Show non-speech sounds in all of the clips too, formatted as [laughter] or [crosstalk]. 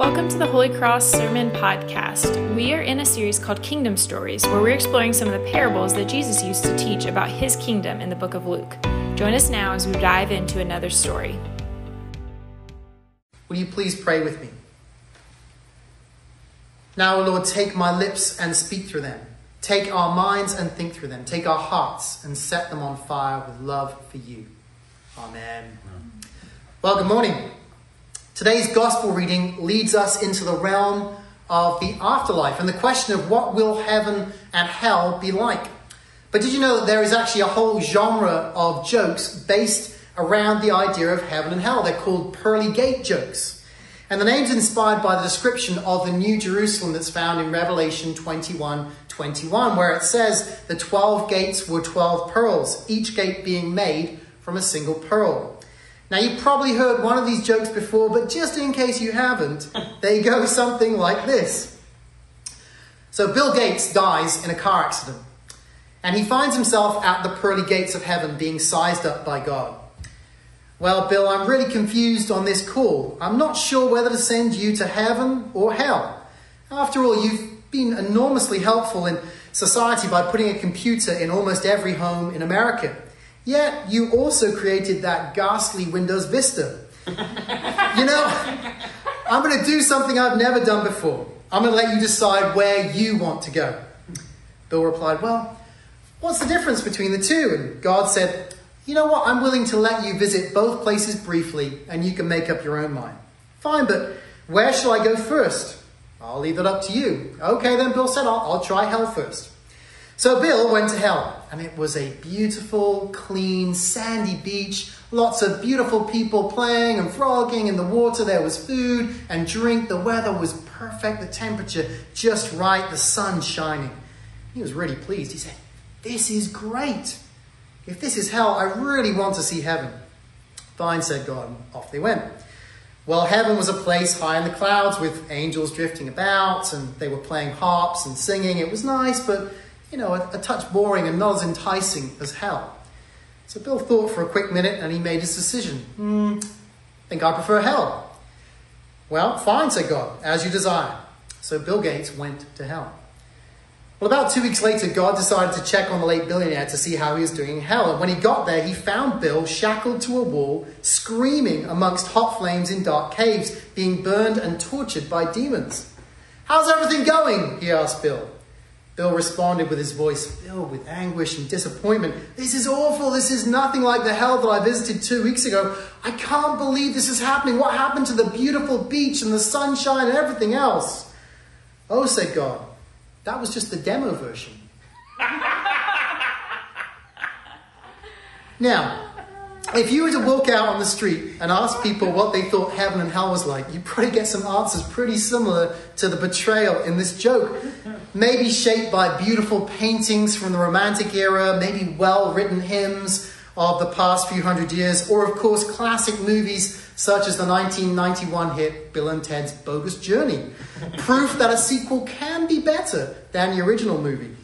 Welcome to the Holy Cross Sermon Podcast. We are in a series called Kingdom Stories, where we're exploring some of the parables that Jesus used to teach about his kingdom in the book of Luke. Join us now as we dive into another story. Will you please pray with me? Now, Lord, take my lips and speak through them. Take our minds and think through them. Take our hearts and set them on fire with love for you. Amen. Well, good morning. Today's gospel reading leads us into the realm of the afterlife and the question of what will heaven and hell be like. But did you know that there is actually a whole genre of jokes based around the idea of heaven and hell? They're called pearly gate jokes. And the name's inspired by the description of the New Jerusalem that's found in Revelation 21 21, where it says the 12 gates were 12 pearls, each gate being made from a single pearl. Now, you've probably heard one of these jokes before, but just in case you haven't, [laughs] they go something like this. So, Bill Gates dies in a car accident, and he finds himself at the pearly gates of heaven being sized up by God. Well, Bill, I'm really confused on this call. I'm not sure whether to send you to heaven or hell. After all, you've been enormously helpful in society by putting a computer in almost every home in America. Yet you also created that ghastly Windows Vista. you know, I'm going to do something I've never done before. I'm going to let you decide where you want to go. Bill replied, Well, what's the difference between the two? And God said, You know what? I'm willing to let you visit both places briefly and you can make up your own mind. Fine, but where shall I go first? I'll leave it up to you. Okay, then Bill said, I'll, I'll try hell first. So Bill went to hell, and it was a beautiful, clean, sandy beach. Lots of beautiful people playing and frogging in the water. There was food and drink. The weather was perfect, the temperature just right, the sun shining. He was really pleased. He said, This is great. If this is hell, I really want to see heaven. Fine, said God, and off they went. Well, heaven was a place high in the clouds with angels drifting about, and they were playing harps and singing. It was nice, but you know, a, a touch boring and not as enticing as hell. So Bill thought for a quick minute and he made his decision. Hmm, think I prefer hell. Well, fine, said God, as you desire. So Bill Gates went to hell. Well, about two weeks later, God decided to check on the late billionaire to see how he was doing in hell. And when he got there, he found Bill shackled to a wall, screaming amongst hot flames in dark caves, being burned and tortured by demons. How's everything going? he asked Bill. Bill responded with his voice filled with anguish and disappointment. This is awful. This is nothing like the hell that I visited two weeks ago. I can't believe this is happening. What happened to the beautiful beach and the sunshine and everything else? Oh, said God, that was just the demo version. [laughs] now, if you were to walk out on the street and ask people what they thought heaven and hell was like, you'd probably get some answers pretty similar to the betrayal in this joke. Maybe shaped by beautiful paintings from the Romantic era, maybe well written hymns of the past few hundred years, or of course classic movies such as the 1991 hit Bill and Ted's Bogus Journey. [laughs] Proof that a sequel can be better than the original movie.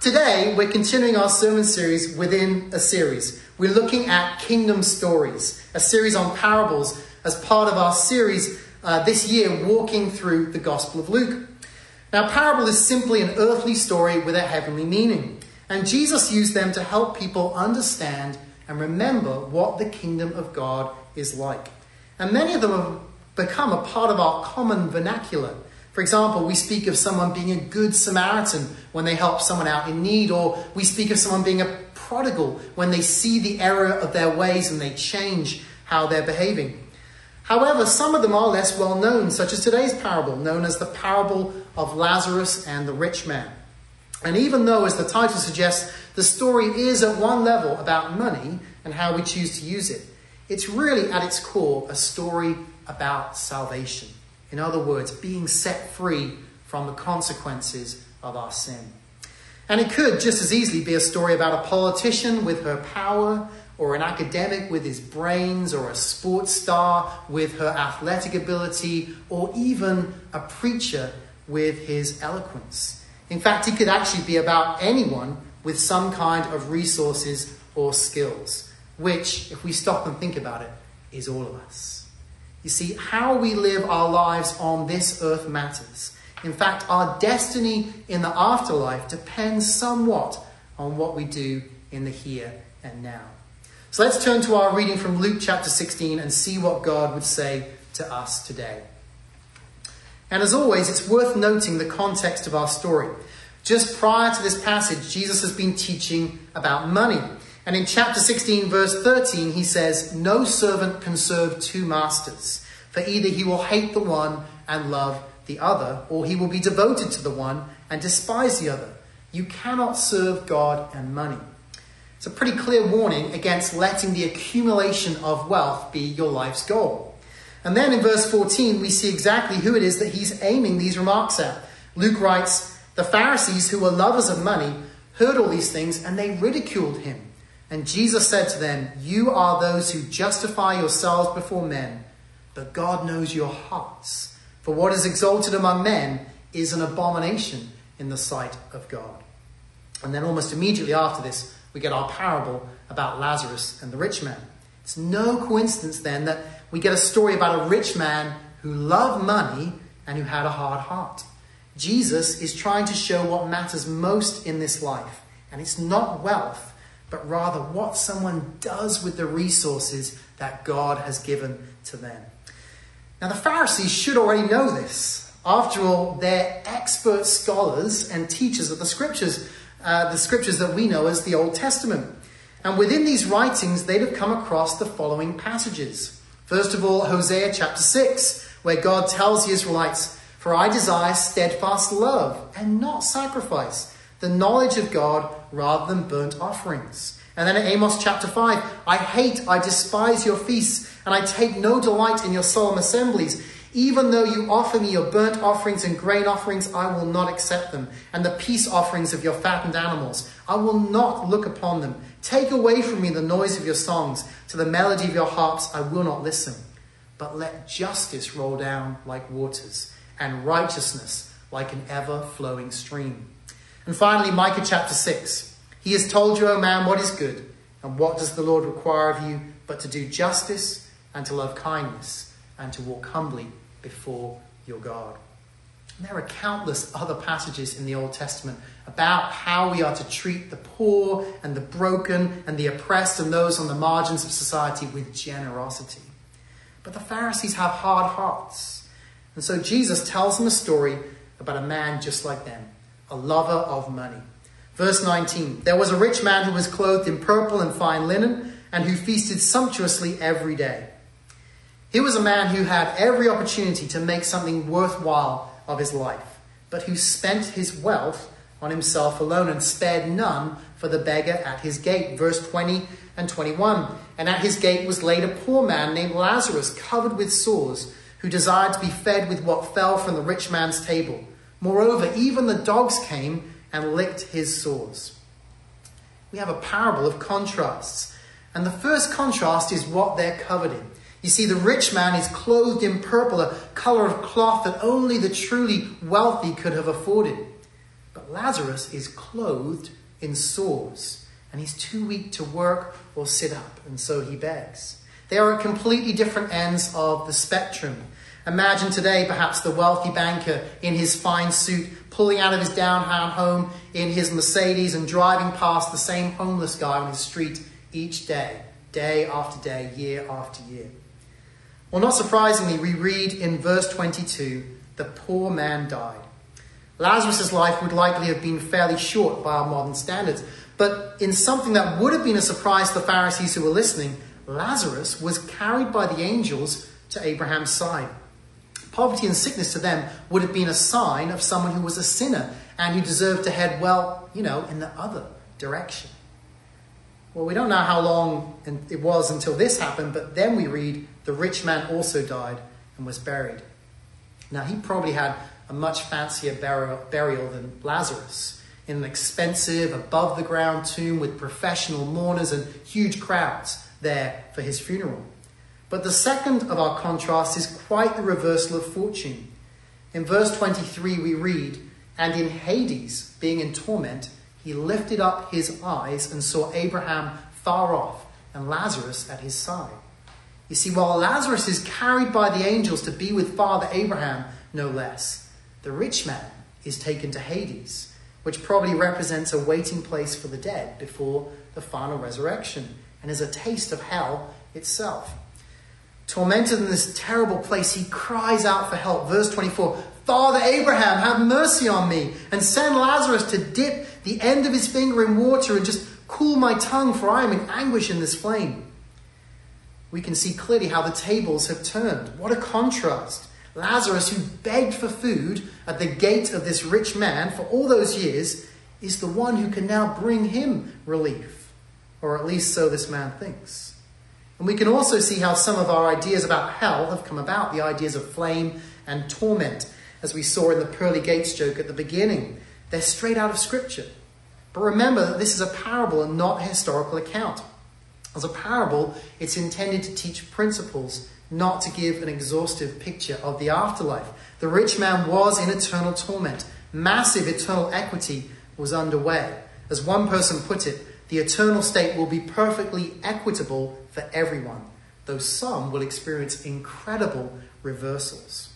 Today, we're continuing our sermon series within a series. We're looking at Kingdom Stories, a series on parables as part of our series uh, this year, walking through the Gospel of Luke. Now, parable is simply an earthly story with a heavenly meaning, and Jesus used them to help people understand and remember what the kingdom of God is like. And many of them have become a part of our common vernacular. For example, we speak of someone being a good Samaritan when they help someone out in need, or we speak of someone being a prodigal when they see the error of their ways and they change how they're behaving. However, some of them are less well known, such as today's parable, known as the parable of Lazarus and the rich man. And even though, as the title suggests, the story is at one level about money and how we choose to use it, it's really at its core a story about salvation. In other words, being set free from the consequences of our sin. And it could just as easily be a story about a politician with her power, or an academic with his brains, or a sports star with her athletic ability, or even a preacher with his eloquence. In fact, it could actually be about anyone with some kind of resources or skills, which, if we stop and think about it, is all of us. You see, how we live our lives on this earth matters. In fact, our destiny in the afterlife depends somewhat on what we do in the here and now. So let's turn to our reading from Luke chapter 16 and see what God would say to us today. And as always, it's worth noting the context of our story. Just prior to this passage, Jesus has been teaching about money. And in chapter 16, verse 13, he says, No servant can serve two masters, for either he will hate the one and love the other, or he will be devoted to the one and despise the other. You cannot serve God and money. It's a pretty clear warning against letting the accumulation of wealth be your life's goal. And then in verse 14, we see exactly who it is that he's aiming these remarks at. Luke writes, The Pharisees, who were lovers of money, heard all these things and they ridiculed him. And Jesus said to them, You are those who justify yourselves before men, but God knows your hearts. For what is exalted among men is an abomination in the sight of God. And then almost immediately after this, we get our parable about Lazarus and the rich man. It's no coincidence then that we get a story about a rich man who loved money and who had a hard heart. Jesus is trying to show what matters most in this life, and it's not wealth, but rather what someone does with the resources that God has given to them. Now, the Pharisees should already know this. After all, they're expert scholars and teachers of the scriptures, uh, the scriptures that we know as the Old Testament. And within these writings, they'd have come across the following passages. First of all, Hosea chapter 6, where God tells the Israelites, For I desire steadfast love and not sacrifice, the knowledge of God rather than burnt offerings. And then in Amos chapter 5, I hate, I despise your feasts, and I take no delight in your solemn assemblies. Even though you offer me your burnt offerings and grain offerings, I will not accept them. And the peace offerings of your fattened animals, I will not look upon them. Take away from me the noise of your songs. To the melody of your harps, I will not listen. But let justice roll down like waters, and righteousness like an ever flowing stream. And finally, Micah chapter 6. He has told you, O man, what is good, and what does the Lord require of you but to do justice and to love kindness and to walk humbly before your God. And there are countless other passages in the Old Testament about how we are to treat the poor and the broken and the oppressed and those on the margins of society with generosity. But the Pharisees have hard hearts. And so Jesus tells them a story about a man just like them, a lover of money. Verse 19 There was a rich man who was clothed in purple and fine linen and who feasted sumptuously every day. He was a man who had every opportunity to make something worthwhile of his life, but who spent his wealth on himself alone and spared none for the beggar at his gate. Verse 20 and 21. And at his gate was laid a poor man named Lazarus, covered with sores, who desired to be fed with what fell from the rich man's table. Moreover, even the dogs came and licked his sores. We have a parable of contrasts. And the first contrast is what they're covered in. You see, the rich man is clothed in purple, a color of cloth that only the truly wealthy could have afforded. But Lazarus is clothed in sores, and he's too weak to work or sit up, and so he begs. They are at completely different ends of the spectrum. Imagine today, perhaps, the wealthy banker in his fine suit, pulling out of his downtown home in his Mercedes and driving past the same homeless guy on his street each day, day after day, year after year. Well, not surprisingly, we read in verse 22 the poor man died. Lazarus' life would likely have been fairly short by our modern standards, but in something that would have been a surprise to the Pharisees who were listening, Lazarus was carried by the angels to Abraham's side. Poverty and sickness to them would have been a sign of someone who was a sinner and who deserved to head, well, you know, in the other direction. Well, we don't know how long it was until this happened, but then we read the rich man also died and was buried. Now, he probably had a much fancier burial than Lazarus in an expensive, above the ground tomb with professional mourners and huge crowds there for his funeral. But the second of our contrasts is quite the reversal of fortune. In verse 23, we read, And in Hades, being in torment, he lifted up his eyes and saw Abraham far off and Lazarus at his side. You see, while Lazarus is carried by the angels to be with Father Abraham, no less, the rich man is taken to Hades, which probably represents a waiting place for the dead before the final resurrection and is a taste of hell itself. Tormented in this terrible place, he cries out for help. Verse 24 Father Abraham, have mercy on me and send Lazarus to dip the end of his finger in water and just cool my tongue, for I am in anguish in this flame. We can see clearly how the tables have turned. What a contrast. Lazarus, who begged for food at the gate of this rich man for all those years, is the one who can now bring him relief. Or at least so this man thinks. And we can also see how some of our ideas about hell have come about the ideas of flame and torment as we saw in the pearly gates joke at the beginning. They're straight out of Scripture. But remember that this is a parable and not a historical account. As a parable, it's intended to teach principles, not to give an exhaustive picture of the afterlife. The rich man was in eternal torment. Massive eternal equity was underway. As one person put it, the eternal state will be perfectly equitable for everyone, though some will experience incredible reversals.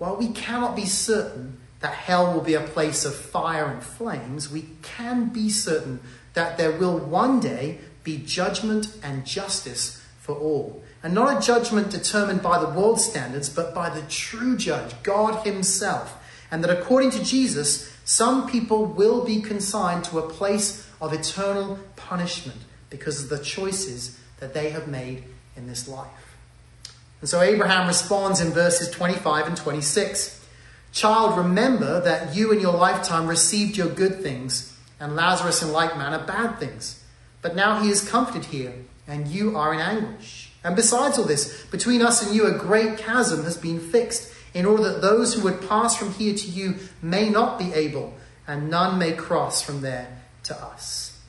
While we cannot be certain that hell will be a place of fire and flames, we can be certain that there will one day be judgment and justice for all. And not a judgment determined by the world standards, but by the true judge, God Himself. And that according to Jesus, some people will be consigned to a place of eternal punishment because of the choices that they have made in this life. And so Abraham responds in verses 25 and 26 Child, remember that you in your lifetime received your good things, and Lazarus in like manner bad things. But now he is comforted here, and you are in anguish. And besides all this, between us and you a great chasm has been fixed, in order that those who would pass from here to you may not be able, and none may cross from there to us.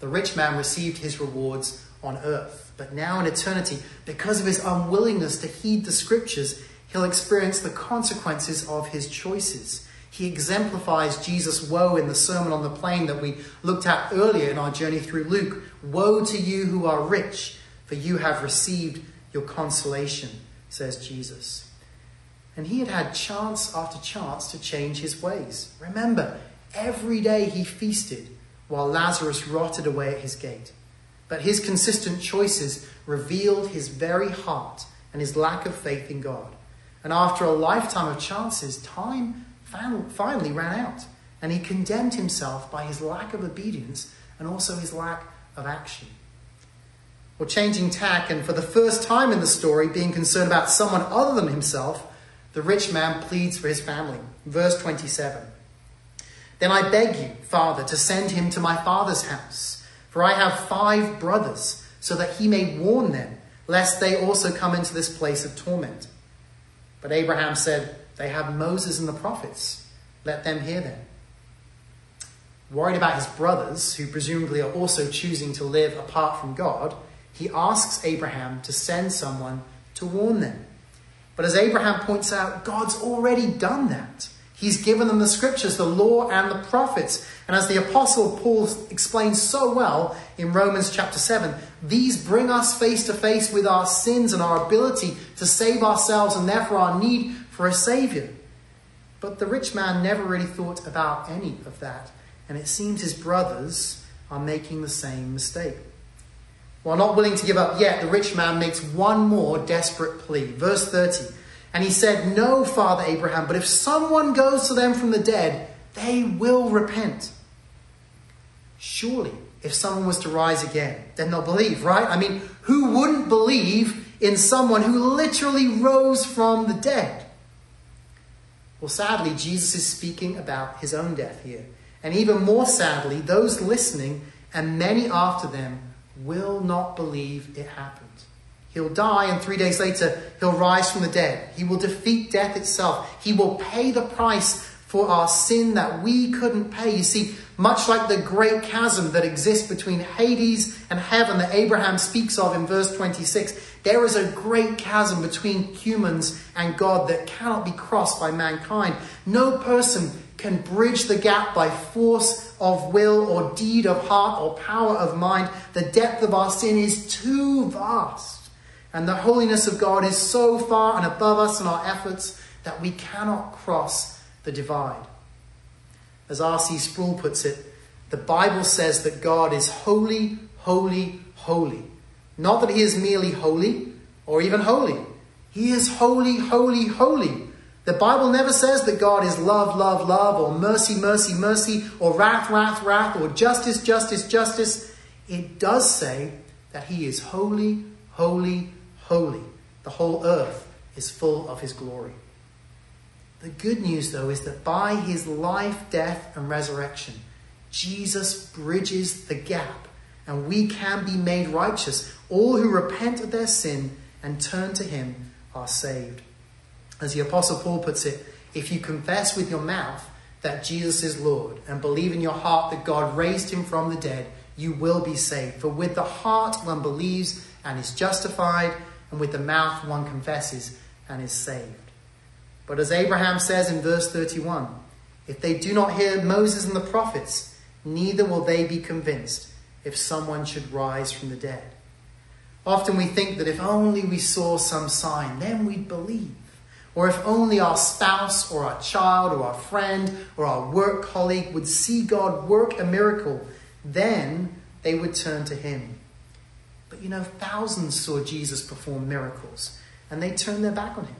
The rich man received his rewards on earth. But now in eternity, because of his unwillingness to heed the scriptures, he'll experience the consequences of his choices. He exemplifies Jesus' woe in the Sermon on the Plain that we looked at earlier in our journey through Luke. Woe to you who are rich, for you have received your consolation, says Jesus. And he had had chance after chance to change his ways. Remember, every day he feasted while Lazarus rotted away at his gate. But his consistent choices revealed his very heart and his lack of faith in God. And after a lifetime of chances, time finally ran out, and he condemned himself by his lack of obedience and also his lack of action. Or changing tack, and for the first time in the story, being concerned about someone other than himself, the rich man pleads for his family. Verse 27 Then I beg you, Father, to send him to my father's house for I have five brothers, so that he may warn them, lest they also come into this place of torment. But Abraham said, They have Moses and the prophets. Let them hear them. Worried about his brothers, who presumably are also choosing to live apart from God, he asks Abraham to send someone to warn them. But as Abraham points out, God's already done that. He's given them the scriptures, the law, and the prophets. And as the Apostle Paul explains so well in Romans chapter 7, these bring us face to face with our sins and our ability to save ourselves and therefore our need for a Savior. But the rich man never really thought about any of that. And it seems his brothers are making the same mistake. While not willing to give up yet, the rich man makes one more desperate plea. Verse 30. And he said, No, Father Abraham, but if someone goes to them from the dead, they will repent. Surely, if someone was to rise again, then they'll believe, right? I mean, who wouldn't believe in someone who literally rose from the dead? Well, sadly, Jesus is speaking about his own death here. And even more sadly, those listening and many after them will not believe it happened. He'll die, and three days later, he'll rise from the dead. He will defeat death itself. He will pay the price for our sin that we couldn't pay. You see, much like the great chasm that exists between Hades and heaven that Abraham speaks of in verse 26, there is a great chasm between humans and God that cannot be crossed by mankind. No person can bridge the gap by force of will or deed of heart or power of mind. The depth of our sin is too vast. And the holiness of God is so far and above us in our efforts that we cannot cross the divide. As R.C. Sproul puts it, the Bible says that God is holy, holy, holy. Not that he is merely holy or even holy. He is holy, holy, holy. The Bible never says that God is love, love, love, or mercy, mercy, mercy, or wrath, wrath, wrath, or justice, justice, justice. It does say that he is holy, holy, holy. The whole earth is full of his glory. The good news, though, is that by his life, death, and resurrection, Jesus bridges the gap and we can be made righteous. All who repent of their sin and turn to him are saved. As the Apostle Paul puts it, if you confess with your mouth that Jesus is Lord and believe in your heart that God raised him from the dead, you will be saved. For with the heart one believes and is justified, and with the mouth one confesses and is saved. But as Abraham says in verse 31, if they do not hear Moses and the prophets, neither will they be convinced if someone should rise from the dead. Often we think that if only we saw some sign, then we'd believe. Or if only our spouse or our child or our friend or our work colleague would see God work a miracle, then they would turn to Him. But you know, thousands saw Jesus perform miracles and they turned their back on Him.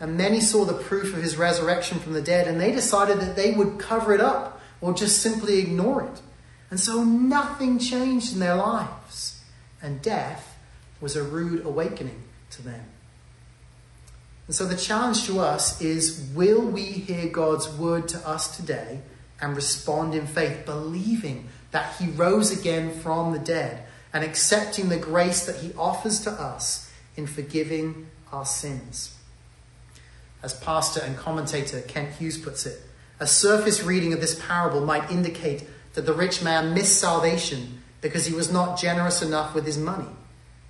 And many saw the proof of His resurrection from the dead and they decided that they would cover it up or just simply ignore it. And so nothing changed in their lives. And death was a rude awakening to them. And so the challenge to us is will we hear God's word to us today and respond in faith, believing that He rose again from the dead and accepting the grace that He offers to us in forgiving our sins? As pastor and commentator Kent Hughes puts it, a surface reading of this parable might indicate that the rich man missed salvation because he was not generous enough with his money.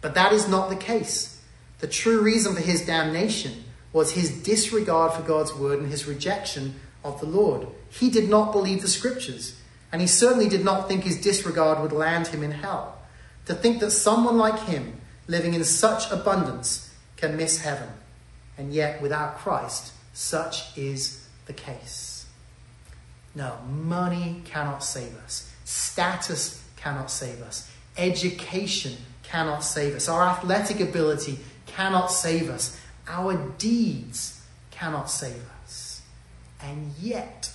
But that is not the case. The true reason for his damnation was his disregard for God's word and his rejection of the Lord. He did not believe the scriptures, and he certainly did not think his disregard would land him in hell. To think that someone like him, living in such abundance, can miss heaven, and yet without Christ, such is the case. No, money cannot save us. Status cannot save us. Education cannot save us. Our athletic ability cannot save us. Our deeds cannot save us. And yet,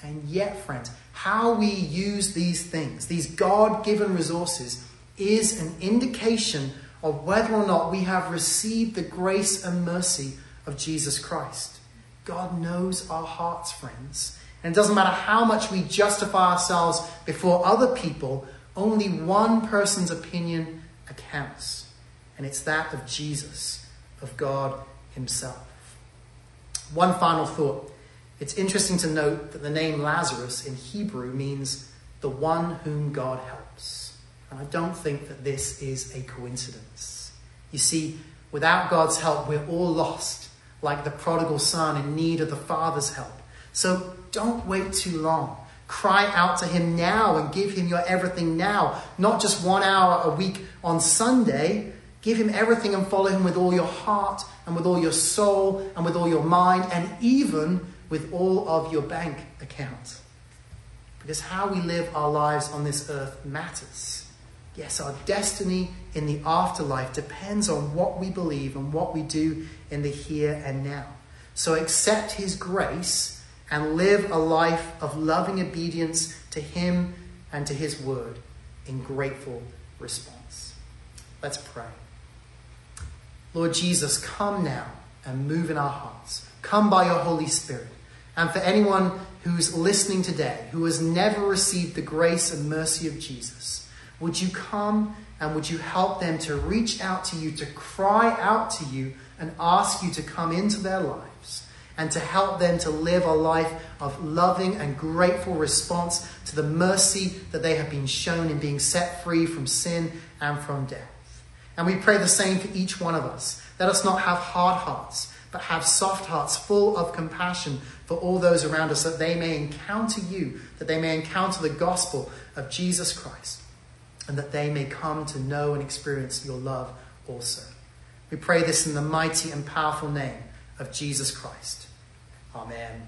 and yet, friends, how we use these things, these God given resources, is an indication of whether or not we have received the grace and mercy of Jesus Christ. God knows our hearts, friends. And it doesn't matter how much we justify ourselves before other people, only one person's opinion accounts. And it's that of Jesus, of God Himself. One final thought. It's interesting to note that the name Lazarus in Hebrew means the one whom God helps. And I don't think that this is a coincidence. You see, without God's help, we're all lost, like the prodigal son in need of the Father's help. So don't wait too long. Cry out to Him now and give Him your everything now, not just one hour a week on Sunday. Give Him everything and follow Him with all your heart and with all your soul and with all your mind and even with all of your bank account. Because how we live our lives on this earth matters. Yes, our destiny in the afterlife depends on what we believe and what we do in the here and now. So accept His grace and live a life of loving obedience to Him and to His word in grateful response. Let's pray. Lord Jesus, come now and move in our hearts. Come by your Holy Spirit. And for anyone who's listening today who has never received the grace and mercy of Jesus, would you come and would you help them to reach out to you, to cry out to you, and ask you to come into their lives? and to help them to live a life of loving and grateful response to the mercy that they have been shown in being set free from sin and from death. And we pray the same for each one of us. Let us not have hard hearts, but have soft hearts full of compassion for all those around us, that they may encounter you, that they may encounter the gospel of Jesus Christ, and that they may come to know and experience your love also. We pray this in the mighty and powerful name of Jesus Christ. Amen.